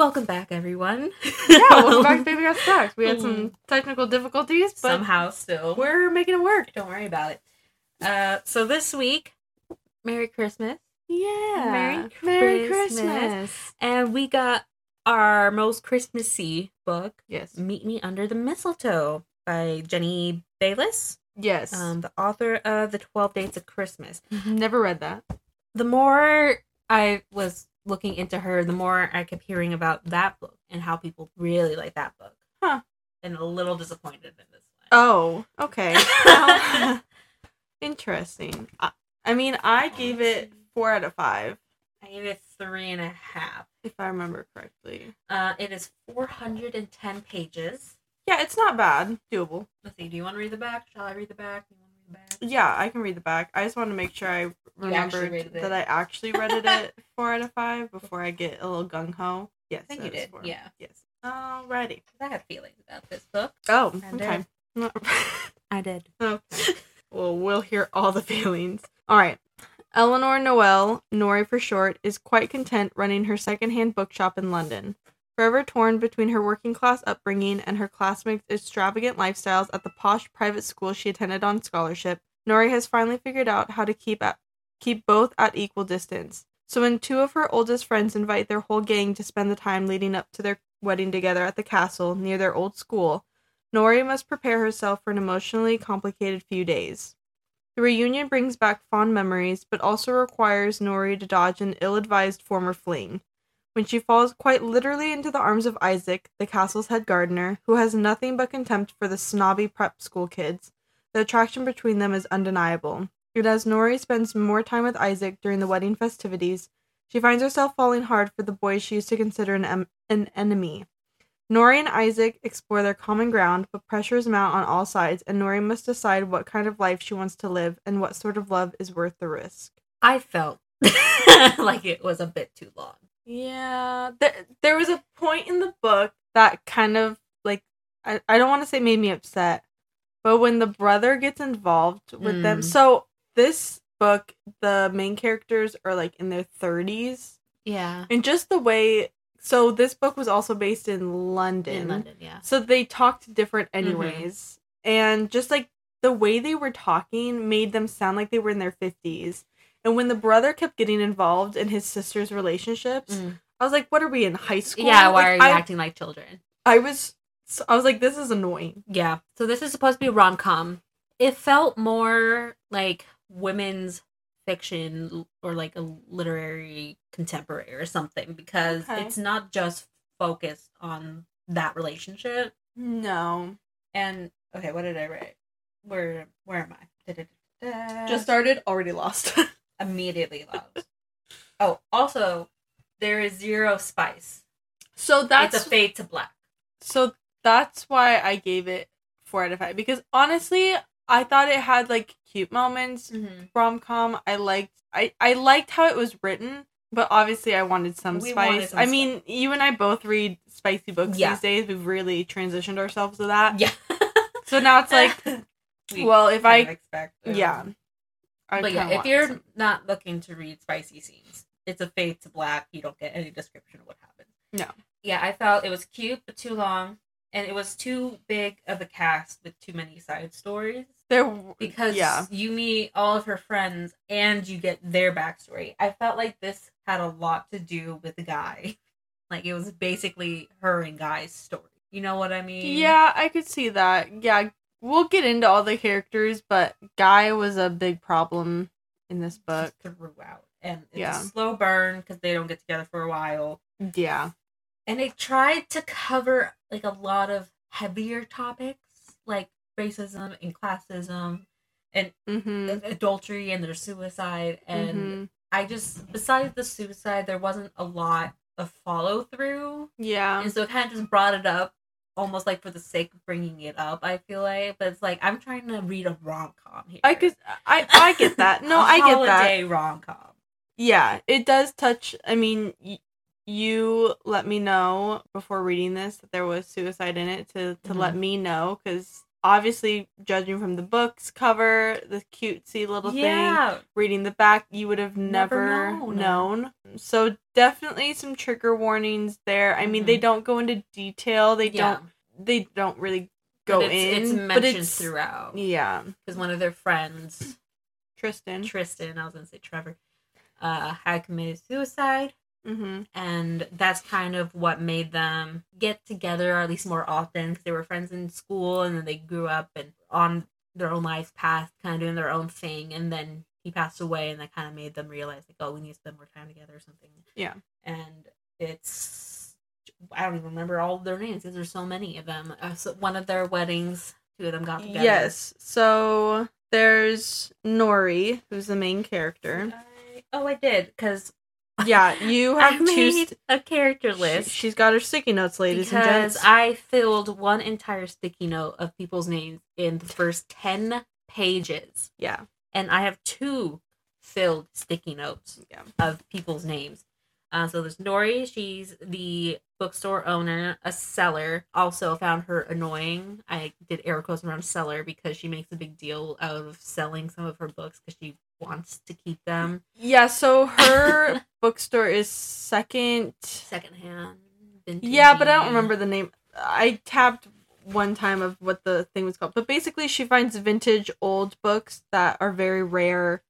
Welcome back, everyone. Yeah, welcome back to Baby Got Stacks. We had some technical difficulties, but Somehow, still. we're making it work. Don't worry about it. Uh, so this week, Merry Christmas. Yeah. Merry Merry Christmas. Christmas. And we got our most Christmassy book, Yes. Meet Me Under the Mistletoe by Jenny Bayliss, Yes. um, the author of The 12 Dates of Christmas. Never read that. The more I was looking into her, the more I kept hearing about that book and how people really like that book. Huh. And a little disappointed in this one. Oh, okay. Well, interesting. I, I mean, I gave it four out of five, I gave it three and a half. if I remember correctly. Uh, it is 410 pages. Yeah, it's not bad. Doable. Let's see. Do you want to read the back? Shall I read the back? You want to read the back? Yeah, I can read the back. I just want to make sure I remembered that I actually rated it four out of five before I get a little gung ho. Yes, I think you did. four. Yeah. Yes. Alrighty. I have feelings about this book. Oh, I okay. I did. okay. Well, we'll hear all the feelings. All right. Eleanor Noel, Nori for short, is quite content running her secondhand bookshop in London. Forever torn between her working class upbringing and her classmates' extravagant lifestyles at the posh private school she attended on scholarship, Nori has finally figured out how to keep at, keep both at equal distance. So when two of her oldest friends invite their whole gang to spend the time leading up to their wedding together at the castle near their old school, Nori must prepare herself for an emotionally complicated few days. The reunion brings back fond memories, but also requires Nori to dodge an ill advised former fling. When she falls quite literally into the arms of Isaac, the castle's head gardener, who has nothing but contempt for the snobby prep school kids, the attraction between them is undeniable. Yet as Nori spends more time with Isaac during the wedding festivities, she finds herself falling hard for the boy she used to consider an, em- an enemy. Nori and Isaac explore their common ground, but pressures mount on all sides, and Nori must decide what kind of life she wants to live and what sort of love is worth the risk. I felt like it was a bit too long. Yeah, there, there was a point in the book that kind of like I, I don't want to say made me upset, but when the brother gets involved with them, Mm. so this book, the main characters are like in their 30s, Yeah. and just the way. So this book was also based in London. In London, yeah. So they talked different anyways. And just like the way they were talking made them sound like they were in their 50s. And when the brother kept getting involved in his sister's relationships, Mm. I was like, what are we in high school? Yeah, why are Like, you I, acting like children? I was so- I was like this is annoying. Yeah. So this is supposed to be a rom com. It felt more like women's fiction or like a literary contemporary or something because Okay. it's not just focused on that relationship. No. And okay, what did I write? Where where am I? Da-da-da-da. Just started already lost. immediately lost. oh, also there is zero spice. so that's it's a fade to black. so that's why I gave it 4 out of 5 because honestly, I thought it had like cute moments. Mm-hmm. rom com. I liked I I liked how it was written, but obviously I wanted some We wanted spice. some I mean, you and I both read spicy books Yeah. these days. We've really transitioned ourselves to that. Yeah. So now it's like, We well, if I expect. um, yeah, I but yeah, if you're some- not looking to read spicy scenes, it's a fade to black. You don't get any description of what happened. No. Yeah, I felt it was cute but too long, and it was too big of a cast with too many side stories. there Because yeah you meet all of her friends and you get their backstory. I felt like this had a lot to do with the guy. Like it was basically her and Guy's story. You know what I mean? yeah I could see that. Yeah, we'll get into all the characters, but Guy was a big problem in this book. Just throughout. And it's Yeah. a slow burn because they don't get together for a while. Yeah, and it tried to cover like a lot of heavier topics like racism and classism mm-hmm. adultery and their suicide and Mhm. i just besides the suicide there wasn't a lot of follow through yeah. and so it kind of just brought it up almost like for the sake of bringing it up i feel like but it's like i'm trying to read a rom-com here I could I I get that. No, I get that. holiday rom-com Yeah, it does touch. I mean, y- you let me know before reading this that there was suicide in it to to let Mhm. me know because obviously judging from the book's cover, the cutesy little thing, yeah. reading the back, you would have Never never, known. known. So definitely some trigger warnings there. I mean, they Mhm. don't go into detail. They Yeah. don't they don't really go But it's, in, It's but mentioned it's throughout. yeah. Because one of their friends, Tristan. Tristan, I was gonna say Trevor, uh, had committed suicide. Mm-hmm. and that's kind of what made them get together or at least more often because they were friends in school and then they grew up and on their own life path kind of doing their own thing and then he passed away and that kind of made them realize like oh we need to spend more time together or something Yeah. and it's i don't even remember all their names because there's so many of them uh, so one of their weddings two of them got together Yes. So there's Nori, who's the main character. I- oh i did because Yeah, you i have two. made St- a character list she's got her sticky notes, ladies and because gents. I filled one entire sticky note of people's names in the first 10 pages. yeah. And I have two filled sticky notes Yeah. of people's names. Uh, so there's Nori, she's the bookstore owner, a seller. Also found her annoying. I did air quotes around seller because she makes a big deal out of selling some of her books because she wants to keep them Yeah, so her bookstore is second. secondhand. Yeah, but I don't remember the name. I tapped one time of what the thing was called. But basically, she finds vintage old books that are very rare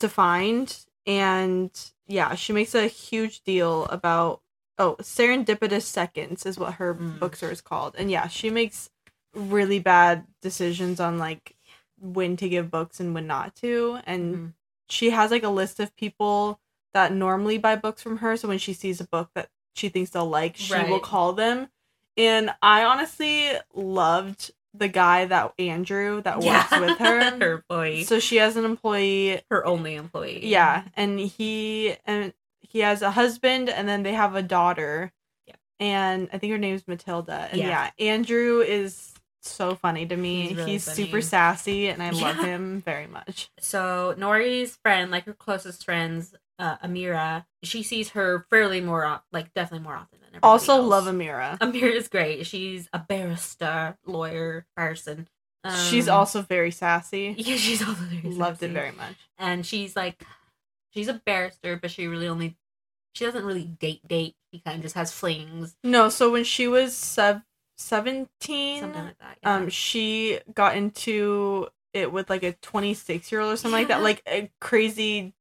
to find. And yeah, she makes a huge deal about. Oh, Serendipitous Seconds is what her Mm. bookstore is called. And yeah, she makes really bad decisions on like when to give books and when not to. And Mhm. she has like a list of people that normally buy books from her. So when she sees a book that she thinks they'll like, she will call them. And I honestly loved the guy that Andrew that works with her. her boy. So she has an employee, her only employee. yeah, and he and he has a husband, and then they have a daughter. Yeah. And I think her name's Matilda. And Yeah. yeah, Andrew is so funny to me. He's He's, really super sassy, and I love him very much. So Nori's friend, like her closest friends, uh, Amira, she sees her fairly more, like definitely more often than Also, else. love Amira. Amira's great. She's a barrister, lawyer person. She's Um, also very sassy. yeah, she's also very Loved it very much. And she's like, she's a barrister, but she really only, she doesn't really date date. She kind of just has flings, No, so when she was sev- 17, something like that. yeah. um, she got into it with like a 26 year old or something like that, like a crazy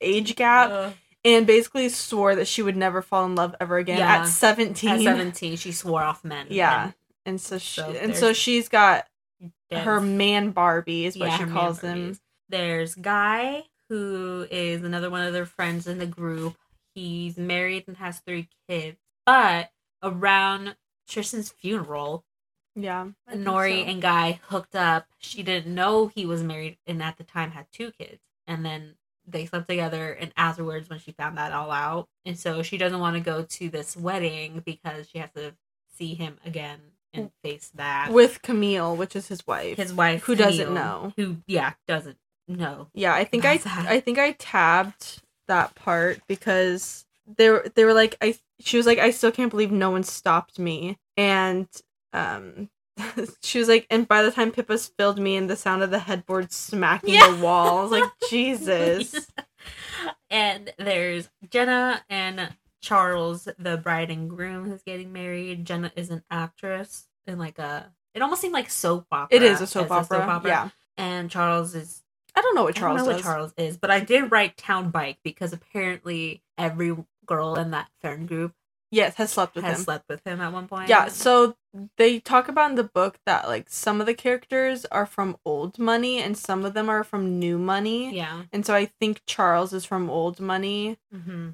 age gap, Ugh. and basically swore that she would never fall in love ever again Yeah. at 17. At seventeen, she swore off men. Yeah. And so she so and so she's got her man Barbie is what Yeah, she calls them. There's Guy, who is another one of their friends in the group. He's married and has three kids. But around Tristan's funeral, Yeah. I Nori so. and Guy hooked up. She didn't know he was married and at the time had two kids. And then they slept together and afterwards when she found that all out. And so she doesn't want to go to this wedding because she has to see him again and face that. with Camille, which is his wife. his wife who doesn't know. Who yeah, doesn't know. Yeah, I think I that. I think I tabbed that part because they were they were like I she was like I still can't believe no one stopped me and um she was like and by the time Pippa's filled me and the sound of the headboard smacking Yeah. the wall I was like Jesus and there's Jenna and Charles, the bride and groom who's getting married. Jenna is an actress in like a it almost seemed like soap opera. it is a soap, as opera. yeah And Charles is I don't know what I Charles don't know does what Charles is, but I did write town bike because apparently every girl in that friend group yes has slept with has him slept with him at one point. yeah so they talk about in the book that like some of the characters are from old money and some of them are from new money yeah. and so I think Charles is from old money hmm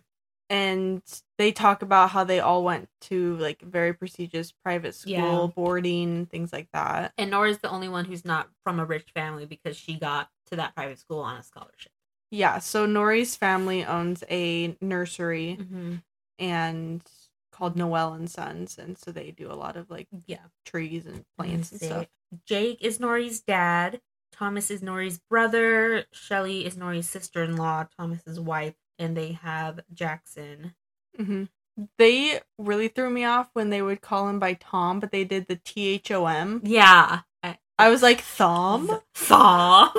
and they talk about how they all went to like very prestigious private school Yeah. boarding things like that And Nora's the only one who's not from a rich family because she got to that private school on a scholarship. Yeah so nori's family owns a nursery Mm-hmm. and called noel and sons and so they do a lot of like Yeah. trees and plants and stuff. Jake is Nori's dad. Thomas is Nori's brother. Shelly is Nori's sister in law. Thomas's wife. And they have Jackson. hmm they really threw me off when they would call him by tom but they did the t-h-o-m Yeah. I, I was like, Thom? Thom.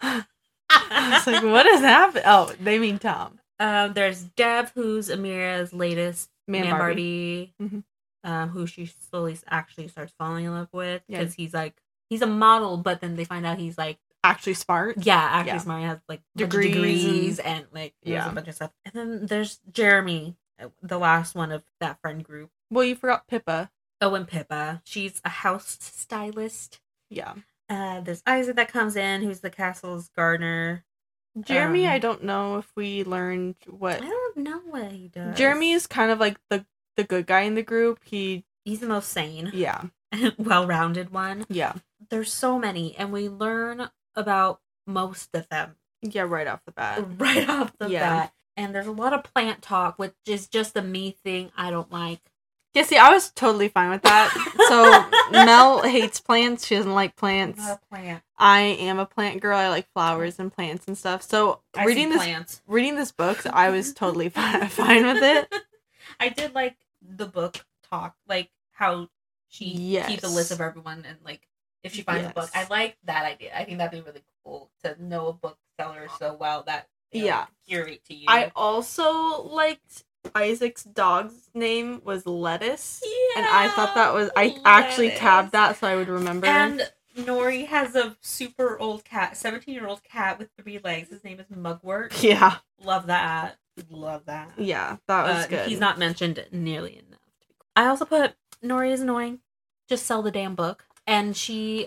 I was like, what has happened? Oh, they mean Tom. Um, there's Deb, who's Amira's latest Man, man, Barbie. Barbie, Mhm. um, who she slowly actually starts falling in love with Yeah. because he's like he's a model, but then they find out he's like Actually smart. yeah, actually Yeah. smart, he has like Degrees degrees, and- and, like yeah, Yeah. a bunch of stuff. And then there's Jeremy, uh, the last one of that friend group. Well, you forgot Pippa. Oh, and Pippa, she's a house stylist. Yeah. Uh, there's Isaac that comes in, who's the castle's gardener. Jeremy, Um, I don't know if we learned what I don't know what he does. Jeremy is kind of like the the good guy in the group. He he's the most sane, yeah. well-rounded one. Yeah. there's so many and we learn about most of them Yeah, right off the bat. right off the Yeah. bat and there's a lot of plant talk which is just a me thing i don't like Yeah, see, I was totally fine with that. So Mel hates plants. She doesn't like plants. a plant I am a plant girl. I like flowers and plants and stuff. So I reading this plants reading this book, I was totally fi- fine with it. i did like the book talk like how she keeps a list of everyone and like if she finds a book i like that idea i think that'd be really cool to know a bookseller so well that you know, Yeah. curate to you I also liked Isaac's dog's name was Lettuce. And I thought that was I actually tabbed that so I would remember. And Nori has a super old cat, 17 year old cat with three legs. His name is Mugwort. yeah, Love that. Love that. yeah, that was Uh, good. He's not mentioned nearly enough. I also put Nori is annoying. Just sell the damn book. And she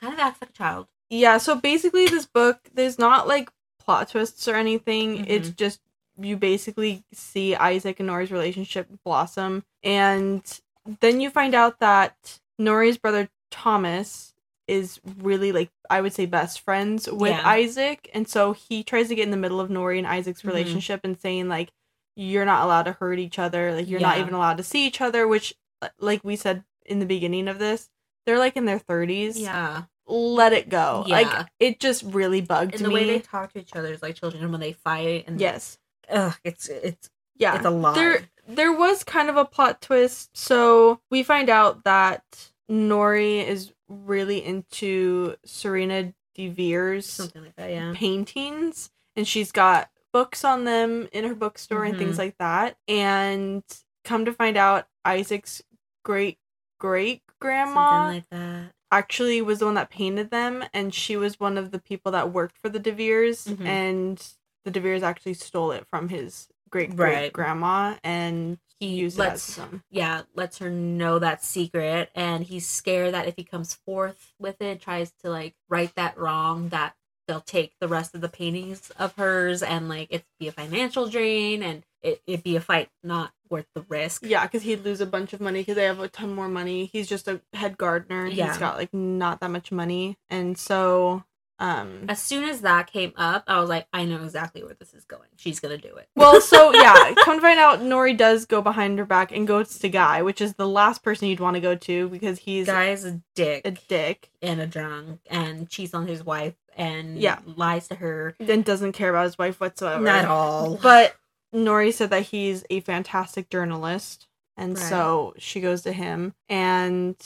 kind of acts like a child. Yeah, so basically this book there's not like plot twists or anything. It's Mm-hmm. just you basically see Isaac and Nori's relationship blossom and then you find out that Nori's brother Thomas is really like I would say best friends with Yeah. Isaac and so he tries to get in the middle of Nori and Isaac's Mhm. relationship and saying like you're not allowed to hurt each other, like you're not even allowed to see each other, which like we said in the beginning of this, they're like in their 30s Yeah. let it go. Yeah. Like it just really bugged And the me. way they talk to each other is like children when they fight. And yes. Ugh, it's, it's, Yeah. it's a lot. there there was kind of a plot twist. So we find out that Nori is really into Serena DeVere's Something like that, yeah. paintings and she's got books on them in her bookstore and things Mhm. like that. And come to find out Isaac's great great grandma like that. actually was the one that painted them and she was one of the people that worked for the De Veres Mhm. and the De actually stole it from his great great Right. grandma and he used it lets- yeah, lets her know that secret, and he's scared that if he comes forth with it, tries to like right that wrong, that they'll take the rest of the paintings of hers, and like it'd be a financial drain, and it it be a fight not worth the risk. yeah because he'd lose a bunch of money because they have a ton more money he's just a head gardener and Yeah. he's got like not that much money and so um As soon as that came up, I was like, I know exactly where this is going. She's gonna do it. well so yeah come to find out nori does go behind her back and goes to guy which is the last person you'd want to go to because he's Guy's a dick a dick and a drunk, and cheats on his wife, and Yeah. lies to her. and doesn't care about his wife whatsoever Not at all. But Nori said that he's a fantastic journalist. And Right. so she goes to him. And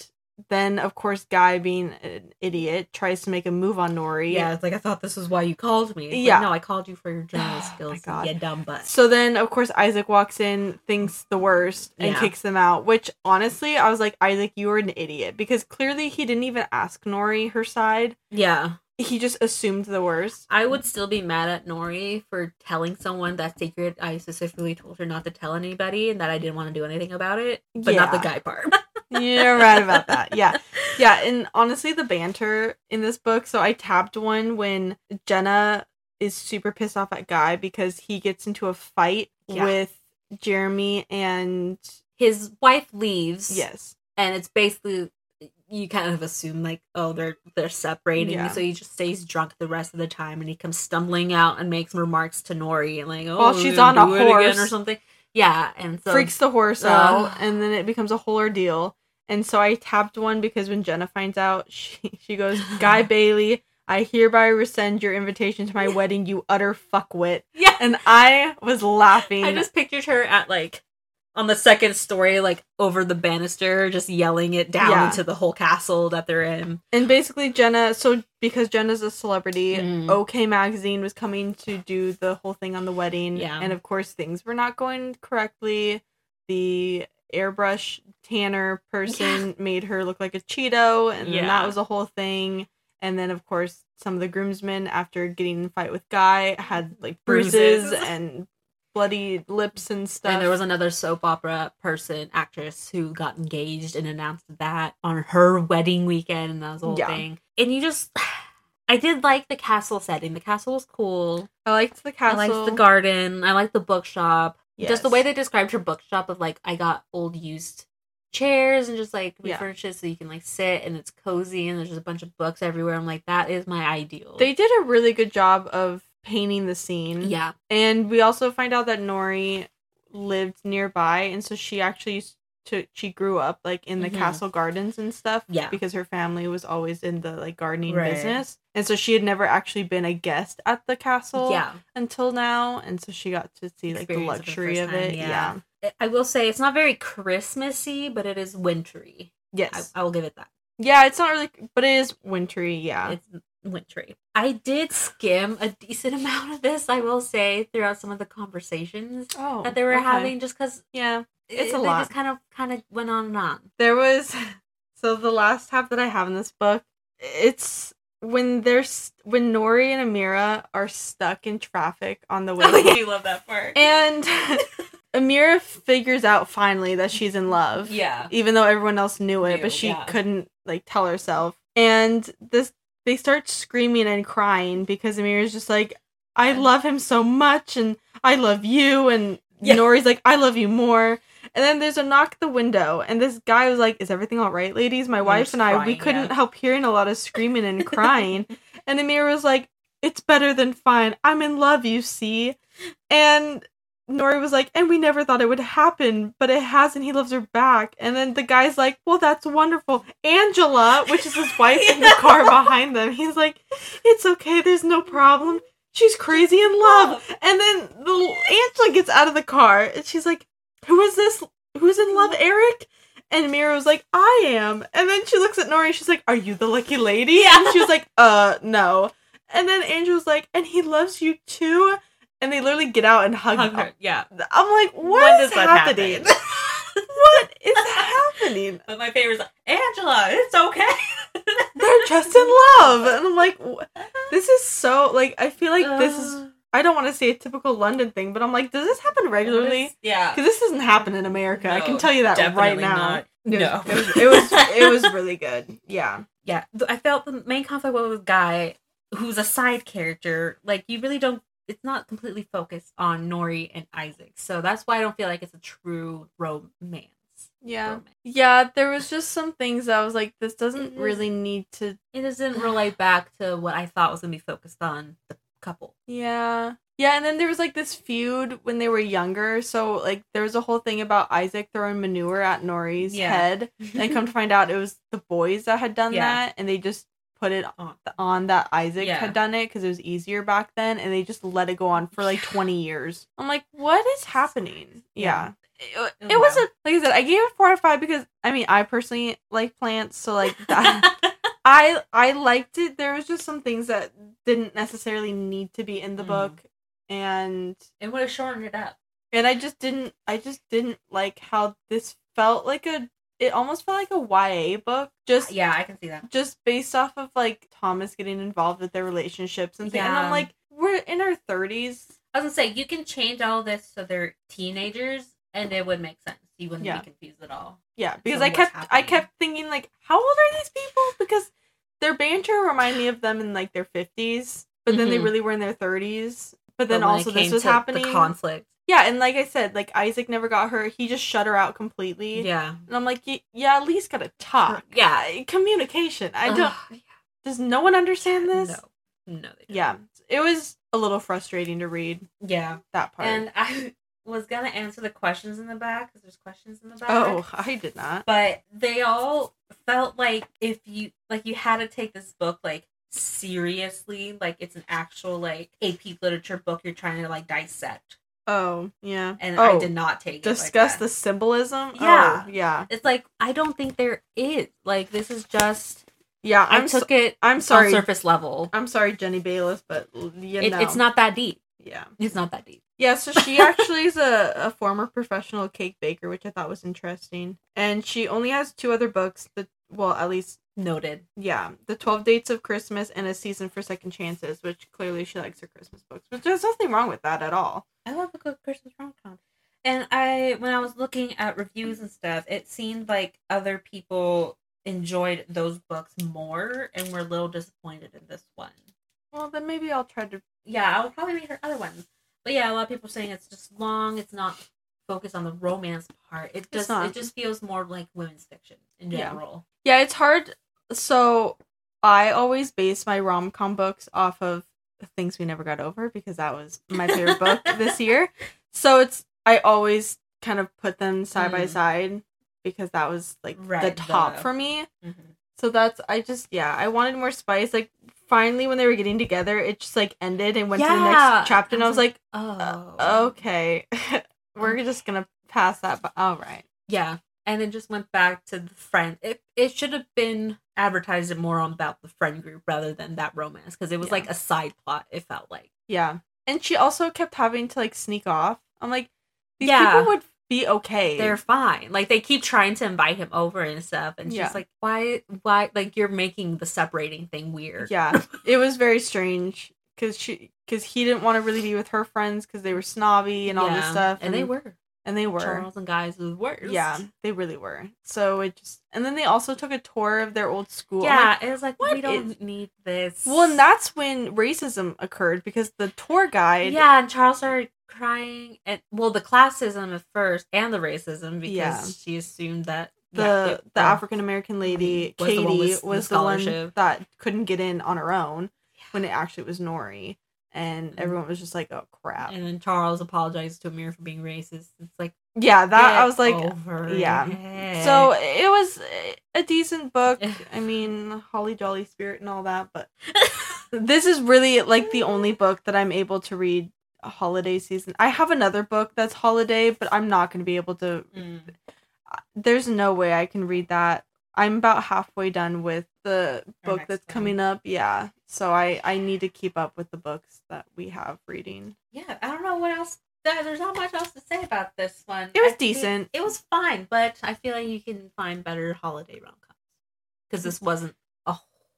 then, of course, Guy, being an idiot, tries to make a move on Nori. Yeah, it's like I thought this was why you called me. It's like, Yeah. no, I called you for your journalist Oh skills. God. You dumb butt. So then, of course, Isaac walks in, thinks the worst, and Yeah. kicks them out. Which, honestly, I was like, Isaac, you were an idiot. Because clearly he didn't even ask Nori her side. Yeah, He just assumed the worst. I would still be mad at Nori for telling someone that secret. I specifically told her not to tell anybody, and that I didn't want to do anything about it, but not the guy part. You're right about that. Yeah. Yeah. And honestly, the banter in this book. So I tabbed one when Jenna is super pissed off at Guy because he gets into a fight Yeah. with Jeremy and His wife leaves. yes. and it's basically you kind of assume like oh they're they're separating Yeah. so he just stays drunk the rest of the time and he comes stumbling out and makes remarks to Nori and like oh While she's on a do it again horse. or something yeah and so freaks the horse Ugh. out and then it becomes a whole ordeal. And so I tapped one because when Jenna finds out, she, she goes, Guy Bailey, I hereby rescind your invitation to my wedding, you utter fuckwit. yeah And I was laughing. I just pictured her at like on the second story, like over the banister, just yelling it down Yeah. into the whole castle that they're in. And basically, Jenna. So because Jenna's a celebrity, Mm. OK Magazine was coming to do the whole thing on the wedding. Yeah. And of course, things were not going correctly. The airbrush tanner person made her look like a Cheeto, and then Yeah. that was a whole thing. And then, of course, some of the groomsmen, after getting in a fight with Guy, had like bruises, Bruises. and bloody lips and stuff. And there was another soap opera person, actress, who got engaged and announced that on her wedding weekend, and that was the whole Yeah. thing. And you just, I did like the castle setting. The castle was cool. I liked the castle. I liked the garden. I liked the bookshop. Just the way they described her bookshop of like, I got old used chairs and just like Yeah. refurnished it so you can like sit and it's cozy and there's just a bunch of books everywhere. I'm like, that is my ideal. They did a really good job of painting the scene. yeah, And we also find out that Nori lived nearby, and so she actually used to she grew up like in the Mhm. castle gardens and stuff. Yeah. Because her family was always in the like gardening Right. business. And so she had never actually been a guest at the castle yeah. until now. And so she got to see like the Experience the luxury of time, it. yeah. Yeah. I will say it's not very Christmassy, but it is wintry. Yes. I, I will give it that. yeah, it's not really but it is wintry, yeah. It's wintry. I did skim a decent amount of this, I will say, throughout some of the conversations oh. that they were okay. having, just because Yeah. It's a they lot. just kind of kind of went on and on. there was so the last half that I have in this book, it's when there's when Nori and Amira are stuck in traffic on the oh, way home. love that part. and Amira figures out finally that she's in love. yeah, Even though everyone else knew it, Knew, but she yeah. couldn't like tell herself. And this they start screaming and crying because Amira's just like, I love him so much and I love you and Yeah. Nori's like, I love you more. And then there's a knock at the window, and this guy was like, Is everything all right, ladies? My wife and I, we couldn't yeah. help hearing a lot of screaming and crying. and Amira was like, It's better than fine. I'm in love, you see. And Nori was like, And we never thought it would happen, but it has, and he loves her back. And then the guy's like, Well, that's wonderful. Angela, which is his wife in the car behind them, he's like, It's okay, there's no problem. She's crazy in love. And then the Angela gets out of the car and she's like, Who is this? Who's in love, Eric? And Mira was like, I am. And then she looks at Nori and she's like, Are you the lucky lady? Yeah. And she was like, Uh, no. And then Angela's like, And he loves you too? And they literally get out and hug, Hug her. Yeah. I'm like, what is does that happening? happen? what is happening? But my favorite is like, Angela. It's okay. They're just in love. And I'm like, this is so, like, I feel like this is, Uh, I don't want to say a typical London thing, but I'm like, does this happen regularly? Yeah. Because this doesn't happen in America. I can tell you that right now. not. It was- No. it was, it was it was really good. Yeah, yeah, I felt the main conflict was with Guy, who's a side character. Like you really don't. It's not completely focused on Nori and Isaac, so that's why I don't feel like it's a true romance. yeah, romance. yeah. There was just some things that I was like, this doesn't It really need to. It doesn't relate back to what I thought was gonna be focused on the couple. Yeah, yeah. And then there was like this feud when they were younger. So like there was a whole thing about Isaac throwing manure at Nori's Yeah. head, and come to find out it was the boys that had done Yeah. that, and they just put it On. on that Isaac Yeah. had done it because it was easier back then, and they just let it go on for like twenty years. I'm like, what is happening? Yeah. Yeah. It, it wasn't like I said. I gave it four out of five because I mean I personally like plants, so like that, I I liked it. There was just some things that didn't necessarily need to be in the Mm. book, and it would have shortened it up. and I just didn't. I just didn't like how this felt like a. It almost felt like a YA book, just Yeah, I can see that. just based off of like Thomas getting involved with their relationships and things. And I'm like, we're in our thirties. I was gonna say you can change all this so they're teenagers, and it would make sense. You wouldn't Yeah. be confused at all. Yeah, because I kept I kept thinking like, how old are these people? Because their banter reminded me of them in like their fifties, but then they Mhm. really were in their thirties. But then But also this was happening. The conflict. Yeah, and like I said, like Isaac never got her. He just shut her out completely. Yeah. And I'm like, y- yeah, at least gotta talk. Yeah. communication. I don't. Ugh, Does no one understand this? No. No. They Yeah, it was a little frustrating to read Yeah. that part. And I was gonna answer the questions in the back because there's questions in the back. oh, I did not. but they all felt like if you like you had to take this book like seriously like it's an actual like ap literature book you're trying to like dissect Oh, yeah. and oh, I did not take discuss it. the like that. symbolism. Oh, yeah. Oh, yeah. It's like I don't think there is. Like this is just Yeah. I I'm so- took it I'm on sorry. surface level. I'm sorry, Jenny Bayliss, but you It, know. It's not that deep. Yeah. It's not that deep. Yeah, so she actually is a, a former professional cake baker, which I thought was interesting. And she only has two other books. The well, at least Noted. yeah, the Twelve Dates of Christmas and A Season for Second Chances, which clearly she likes her Christmas books. But there's nothing wrong with that at all. I love a good Christmas rom com. And I, when I was looking at reviews and stuff, it seemed like other people enjoyed those books more and were a little disappointed in this one. Well, then maybe I'll try to. Yeah, I'll probably read her other ones. But yeah, a lot of people saying it's just long. It's not focused on the romance part. It just it just feels more like women's fiction in Yeah. general. Yeah, it's hard. So I always base my rom com books off of things we never got over because that was my favorite book this year. So it's I always kind of put them side by Mm. side because that was like the top the- for me. Mm-hmm. So that's I just yeah, I wanted more spice. Like finally when they were getting together, it just like ended and went to the next chapter and I was like, Oh, uh, okay. We're just gonna pass that but all right. Yeah. And it just went back to the friend. It it should have been advertised more on about the friend group rather than that romance because it was Yeah. like a side plot. It felt like. Yeah. And she also kept having to like sneak off. I'm like, these Yeah. people would be okay. They're fine. Like they keep trying to invite him over and stuff, and she's Yeah. like, "Why? Why? Like you're making the separating thing weird." yeah. It was very strange because she because he didn't want to really be with her friends because they were snobby and all this Yeah. stuff. and they were. And they were. Charles and guys was worse. Yeah, they really were. So it just and then they also took a tour of their old school. Yeah, like, it was like we don't is- need this. well, and that's when racism occurred because the tour guide. yeah, and Charles started crying, and well, the classism at first, and the racism because Yeah. she assumed that The yeah, it- the um, African American lady was Katie one was, the the, one that couldn't get in on her own when it actually was Nori, and Mhm. everyone was just like, "Oh crap!" and then Charles apologized to Amir for being racist. It's like yeah, that I was like, over yeah. it. so it was a decent book. I mean, Holly Jolly Spirit and all that, but this is really like the only book that I'm able to read a holiday season. I have another book that's holiday, but I'm not going to be able to. Mm. There's no way I can read that. I'm about halfway done with the book that's one. coming up. Yeah, so I I need to keep up with the books that we have reading. yeah, I don't know what else. There's not much else to say about this one. It was I decent. It was fine, but I feel like you can find better holiday rom coms because this wasn't a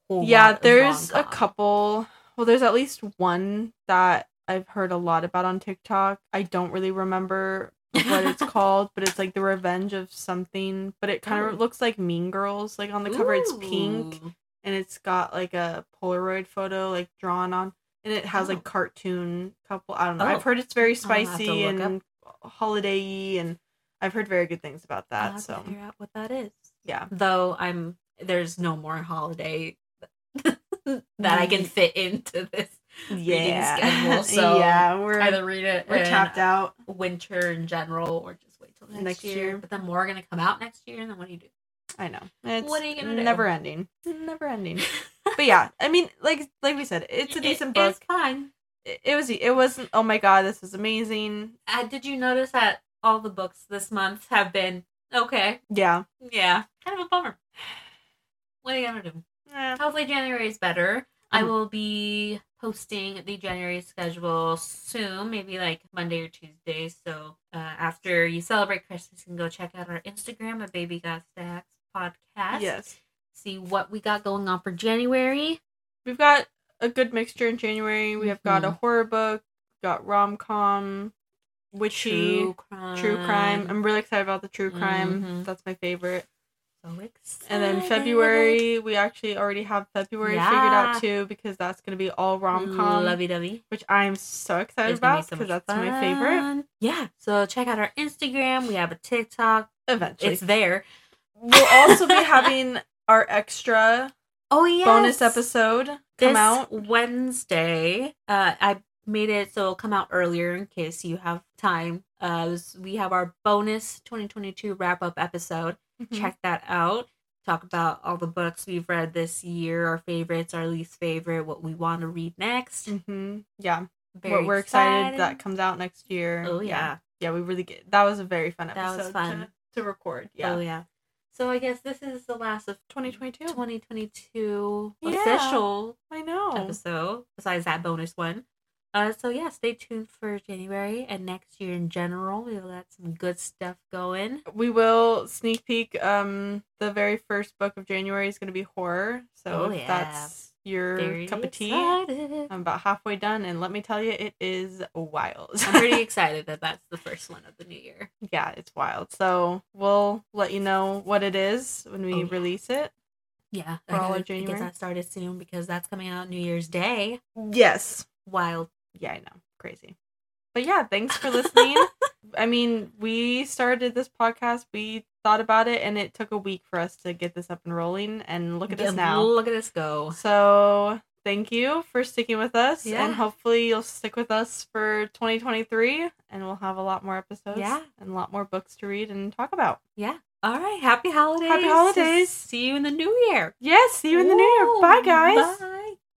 whole. yeah, lot of there's a rom-com. couple. Well, there's at least one that I've heard a lot about on TikTok. I don't really remember what it's called, but it's like the revenge of something. But it kind Oh. of looks like Mean Girls. Like on the cover, it's pink and it's got like a Polaroid photo like drawn on, and it has Oh. like cartoon couple. I don't know. Oh. I've heard it's very I'll have to spicy and holiday-y, and I've heard very good things about that. So figure out what that is. yeah, Though I'm there's no more holiday that I can fit into this reading schedule. So yeah, we're either read it we're tapped out. winter in general or just wait till next, Next year. year. But then more are gonna come out next year, and then what do you do? I know. It's What are you gonna do? never ending. Never ending. But yeah, I mean, like like we said, it's a It- decent book. It's fine. It, it was it wasn't oh my god, this is amazing. Uh, did you notice that all the books this month have been okay? Yeah. Yeah, kind of a bummer. What are you gonna do? Eh. Hopefully January is better. I Mhm. will be posting the January schedule soon, maybe like Monday or Tuesday. So uh, after you celebrate Christmas, you can go check out our Instagram at Baby Got Stacks podcast. Yes. See what we got going on for January. We've got a good mixture in January. We have got a Mhm. horror book, got rom com, witchy, True crime. true crime. I'm really excited about the true crime. Mhm. That's my favorite. So excited. And then February, we actually already have February figured out too because that's gonna be all rom com, Lovey dovey. which I'm so excited It's be about so because much that's my favorite. Yeah. So check out our Instagram. We have a TikTok. Eventually, It's there. we'll also be having our extra Oh yeah. bonus episode come this out. Wednesday. Uh, I made it so it'll come out earlier in case you have time. Uh, we have our bonus 2022 wrap up episode. Mhm. Check that out. Talk about all the books we've read this year, our favorites, our least favorite, what we want to read next. hmm Yeah, Very what we're excited, that comes out next year. Oh yeah. yeah, we really get that was a very fun That episode was fun. To, to record. Yeah, Oh yeah. So I guess this is the last of 2022. 2022 Yeah. official I know. episode. Besides that bonus one. Uh, so yeah, stay tuned for January and next year in general. We've got some good stuff going. We will sneak peek. Um, the very first book of January is going to be horror. So Oh, if that's your Very cup of tea, excited. I'm about halfway done, and let me tell you, it is wild. I'm pretty excited that that's the first one of the new year. yeah, it's wild. So we'll let you know what it is when we Oh, yeah. release it. Yeah, For I all of January? get that started soon because that's coming out New Year's Day. Yes. Wild. Yeah, I know. Crazy. But yeah, thanks for listening. I mean, we started this podcast, we thought about it, and it took a week for us to get this up and rolling. And look at us now. Look at us go. So thank you for sticking with us. Yeah. And hopefully you'll stick with us for 2023 and we'll have a lot more episodes. Yeah. And a lot more books to read and talk about. Yeah. All right. Happy holidays. Happy holidays. See you in the new year. Yes, see you in the new year. Bye guys. Bye.